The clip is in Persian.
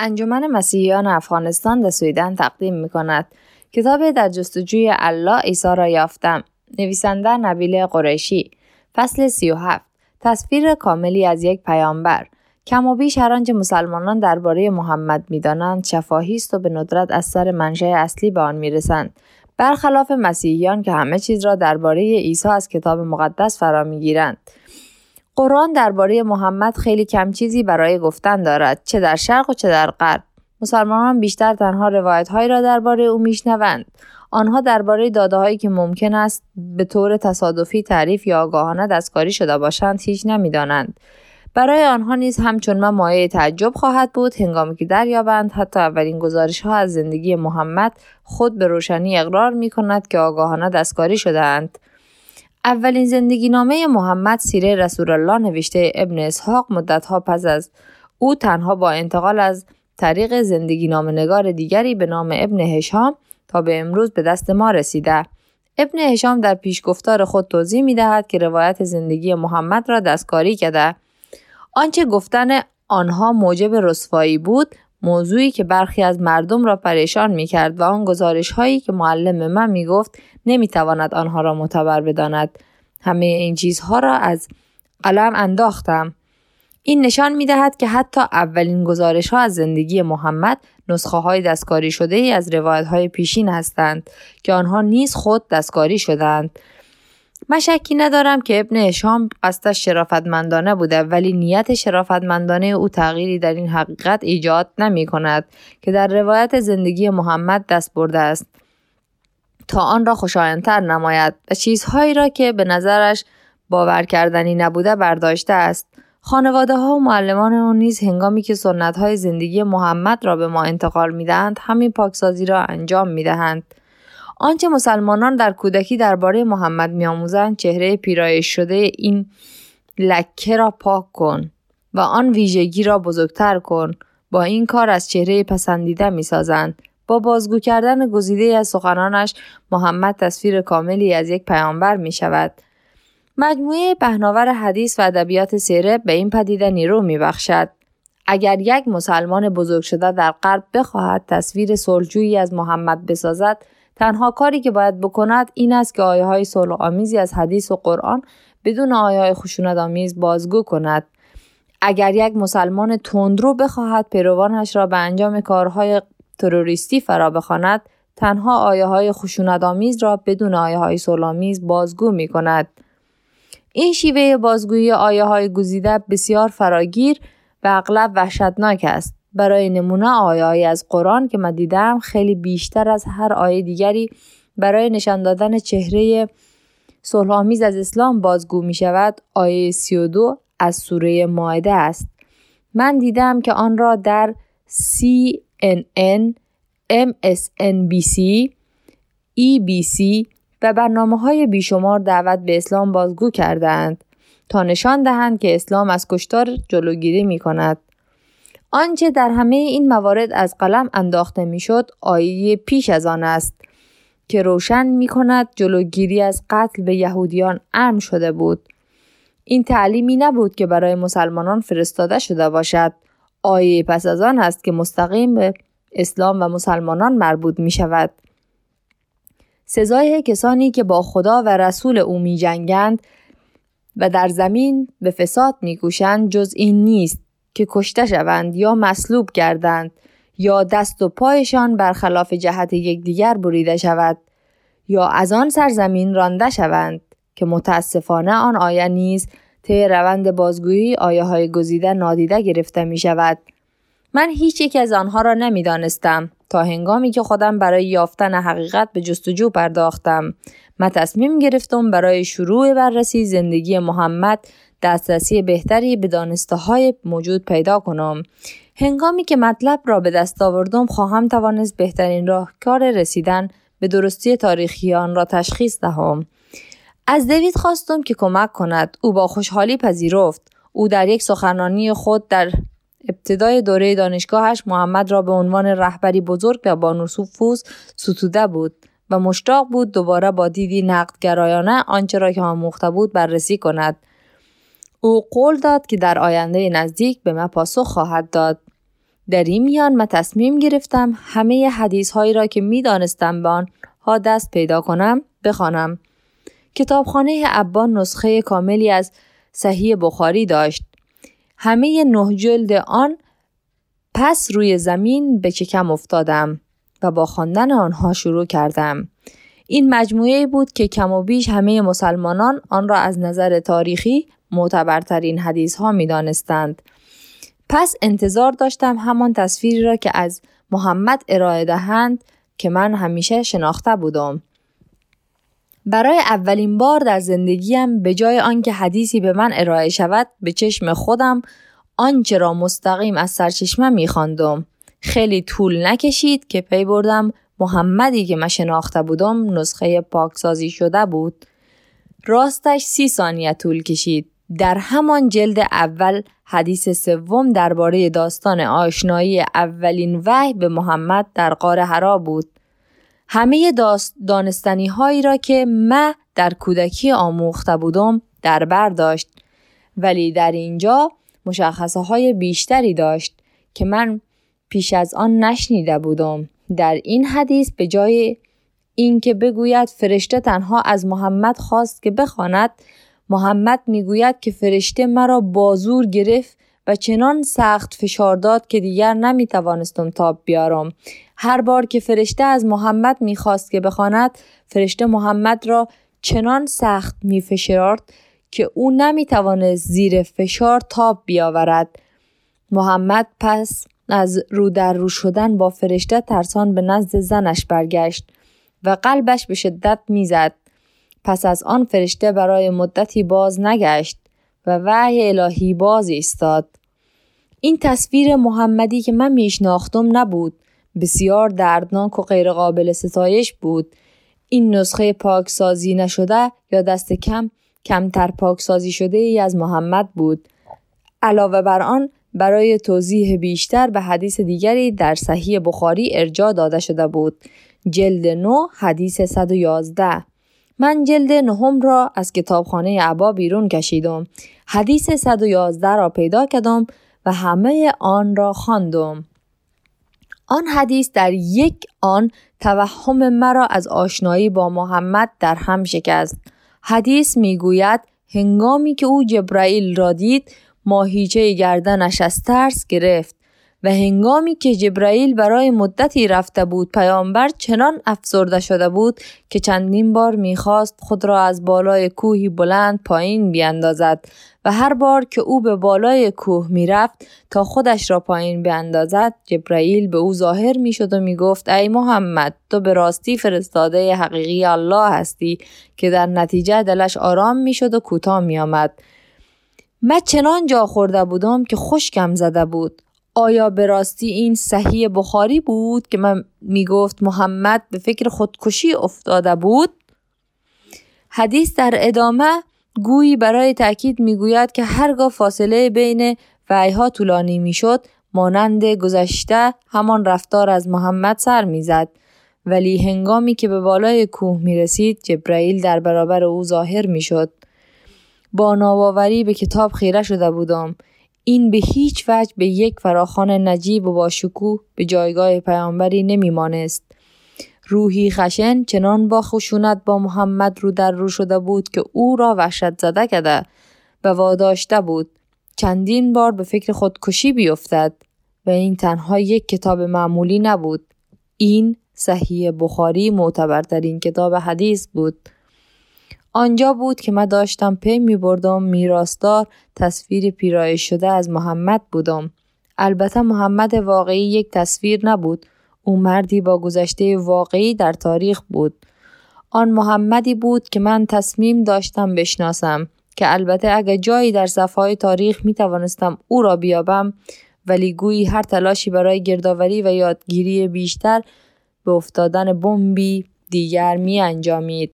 انجمن مسیحیان افغانستان در سویدن تقدیم می کند. کتاب در جستجوی الله عیسی را یافتم. نویسنده نبیل قریشی. فصل 37. تصویر کاملی از یک پیامبر. کم و بیش هر آنچه مسلمانان درباره محمد می‌دانند شفاهی است و به ندرت از سر منشأ اصلی به آن می‌رسند برخلاف مسیحیان که همه چیز را درباره عیسی از کتاب مقدس فرا می‌گیرند قرآن درباره محمد خیلی کم چیزی برای گفتن دارد چه در شرق و چه در غرب. مسلمانان بیشتر تنها روایت هایی را درباره او میشنوند. آنها درباره داده هایی که ممکن است به طور تصادفی تعریف یا آگاهانه دستکاری شده باشند هیچ نمی‌دانند. برای آنها نیز همچون من مایه تعجب خواهد بود. هنگامی که دریابند حتی اولین گزارش ها از زندگی محمد خود به روشنی اقرار می کند که آگاهانه دستکاری شدهاند. اولین زندگی نامه محمد سیره رسول الله نوشته ابن اسحاق مدتها پس از او تنها با انتقال از طریق زندگی نام نگار دیگری به نام ابن هشام تا به امروز به دست ما رسیده. ابن هشام در پیشگفتار خود توضیح می دهد که روایت زندگی محمد را دستکاری کرده آنچه گفتن آنها موجب رسوایی بود موضوعی که برخی از مردم را پریشان می کرد و آن گزارش هایی که معلم من می گفت نمی تواند آنها را معتبر بداند. همه این چیزها را از قلم انداختم. این نشان می دهد که حتی اولین گزارش ها از زندگی محمد نسخه های دستکاری شده ای از روایت های پیشین هستند که آنها نیز خود دستکاری شدند. من شکی ندارم که ابن اشام قصدش شرافتمندانه بوده ولی نیت شرافتمندانه او تغییری در این حقیقت ایجاد نمی کند که در روایت زندگی محمد دست برده است تا آن را خوشایندتر نماید و چیزهایی را که به نظرش باور کردنی نبوده برداشته است خانواده ها و معلمان او نیز هنگامی که سنت های زندگی محمد را به ما انتقال می دهند همین پاکسازی را انجام می دهند. آنچه مسلمانان در کودکی درباره محمد میآموزند چهره پیرایش شده این لکه را پاک کن و آن ویژگی را بزرگتر کن با این کار از چهره پسندیده می‌سازند با بازگو کردن گزیده از سخنانش محمد تصویر کاملی از یک پیامبر می شود. مجموعه پهناور حدیث و ادبیات سیره به این پدیده نیرو می بخشد. اگر یک مسلمان بزرگ شده در غرب بخواهد تصویر صلحجویی از محمد بسازد تنها کاری که باید بکند این است که آیه های صلح آمیزی از حدیث و قرآن بدون آیه های خشونت آمیز بازگو کند اگر یک مسلمان تندرو بخواهد پیروانش را به انجام کارهای تروریستی فرا بخواند تنها آیه های خشونت آمیز را بدون آیه های آمیز بازگو می کند. این شیوه بازگویی آیه های گزیده بسیار فراگیر و اغلب وحشتناک است. برای نمونه آیه از قرآن که من دیدم خیلی بیشتر از هر آیه دیگری برای نشان دادن چهره صلحآمیز از اسلام بازگو می شود آیه 32 از سوره ماعده است من دیدم که آن را در CNN, MSNBC, EBC و برنامه های بیشمار دعوت به اسلام بازگو کردند تا نشان دهند که اسلام از کشتار جلوگیری می کند. آنچه در همه این موارد از قلم انداخته می‌شد آیه پیش از آن است که روشن می کند جلوگیری از قتل به یهودیان ام شده بود. این تعلیمی نبود که برای مسلمانان فرستاده شده باشد. آیه پس از آن است که مستقیم به اسلام و مسلمانان مربوط می شود. سزای کسانی که با خدا و رسول او می جنگند و در زمین به فساد می کوشند جز این نیست که کشته شوند یا مصلوب گردند یا دست و پایشان برخلاف جهت یکدیگر بریده شود یا از آن سرزمین رانده شوند که متاسفانه آن آیه نیز طی روند بازگویی آیه های گزیده نادیده گرفته می شود. من هیچ یک از آنها را نمی دانستم تا هنگامی که خودم برای یافتن حقیقت به جستجو پرداختم. من تصمیم گرفتم برای شروع بررسی زندگی محمد دسترسی بهتری به دانسته های موجود پیدا کنم. هنگامی که مطلب را به دست آوردم خواهم توانست بهترین راهکار رسیدن به درستی تاریخی آن را تشخیص دهم. از دوید خواستم که کمک کند. او با خوشحالی پذیرفت. او در یک سخنرانی خود در ابتدای دوره دانشگاهش محمد را به عنوان رهبری بزرگ و با نفوذ ستوده بود و مشتاق بود دوباره با دیدی نقدگرایانه آنچه را که آموخته بود بررسی کند او قول داد که در آینده نزدیک به من پاسخ خواهد داد در این میان من تصمیم گرفتم همه حدیث هایی را که می دانستم به آنها دست پیدا کنم بخوانم. کتابخانه ابان نسخه کاملی از صحیح بخاری داشت. همه نه جلد آن پس روی زمین به چکم افتادم و با خواندن آنها شروع کردم. این مجموعه بود که کم و بیش همه مسلمانان آن را از نظر تاریخی معتبرترین حدیث ها می دانستند. پس انتظار داشتم همان تصویری را که از محمد ارائه دهند که من همیشه شناخته بودم. برای اولین بار در زندگیم به جای آنکه حدیثی به من ارائه شود به چشم خودم آنچه را مستقیم از سرچشمه میخواندم خیلی طول نکشید که پی بردم محمدی که من شناخته بودم نسخه پاکسازی شده بود. راستش سی ثانیه طول کشید. در همان جلد اول حدیث سوم درباره داستان آشنایی اولین وحی به محمد در قار حرا بود. همه داست دانستنی هایی را که من در کودکی آموخته بودم در بر داشت. ولی در اینجا مشخصه های بیشتری داشت که من پیش از آن نشنیده بودم. در این حدیث به جای اینکه بگوید فرشته تنها از محمد خواست که بخواند محمد می‌گوید که فرشته مرا بازور گرفت و چنان سخت فشار داد که دیگر نمی توانستم تاب بیارم. هر بار که فرشته از محمد می‌خواست که بخواند فرشته محمد را چنان سخت میفشارد که او نمی‌توانست زیر فشار تاب بیاورد. محمد پس از رو در رو شدن با فرشته ترسان به نزد زنش برگشت و قلبش به شدت می‌زد. پس از آن فرشته برای مدتی باز نگشت و وحی الهی باز ایستاد. این تصویر محمدی که من میشناختم نبود. بسیار دردناک و غیرقابل ستایش بود. این نسخه پاکسازی نشده یا دست کم کمتر پاکسازی شده ای از محمد بود. علاوه بر آن برای توضیح بیشتر به حدیث دیگری در صحیح بخاری ارجا داده شده بود. جلد نو حدیث 111 من جلد نهم را از کتابخانه عبا بیرون کشیدم. حدیث 111 را پیدا کردم و همه آن را خواندم. آن حدیث در یک آن توهم مرا از آشنایی با محمد در هم شکست. حدیث می‌گوید هنگامی که او جبرائیل را دید ماهیچه گردنش از ترس گرفت و هنگامی که جبرائیل برای مدتی رفته بود پیامبر چنان افسرده شده بود که چندین بار می‌خواست خود را از بالای کوهی بلند پایین بیاندازد و هر بار که او به بالای کوه می‌رفت تا خودش را پایین بیاندازد جبرائیل به او ظاهر می‌شد و می‌گفت ای محمد تو به راستی فرستاده حقیقی الله هستی که در نتیجه دلش آرام می‌شد و کوتاه میآمد. من چنان جا خورده بودم که خشکم زده بود. آیا به راستی این صحیح بخاری بود که من می‌گفت محمد به فکر خودکشی افتاده بود؟ حدیث در ادامه گویی برای تاکید می‌گوید که هرگاه فاصله بین وعیها طولانی می‌شد مانند گذشته همان رفتار از محمد سر می‌زد. ولی هنگامی که به بالای کوه می رسید جبرائیل در برابر او ظاهر می شد. با ناباوری به کتاب خیره شده بودم. این به هیچ وجه به یک فراخان نجیب و با شکوه به جایگاه پیامبری نمیمانست. روحی خشن چنان با خشونت با محمد رو در رو شده بود که او را وحشت زده کرده و واداشته بود. چندین بار به فکر خودکشی بیفتد و این تنها یک کتاب معمولی نبود. این صحیح بخاری معتبرترین کتاب حدیث بود. آنجا بود که من داشتم پی می بردم میراستار تصویر پیرایش شده از محمد بودم. البته محمد واقعی یک تصویر نبود. او مردی با گذشته واقعی در تاریخ بود. آن محمدی بود که من تصمیم داشتم بشناسم که البته اگر جایی در صفحه تاریخ می توانستم او را بیابم ولی گویی هر تلاشی برای گردآوری و یادگیری بیشتر به افتادن بمبی دیگر می انجامید.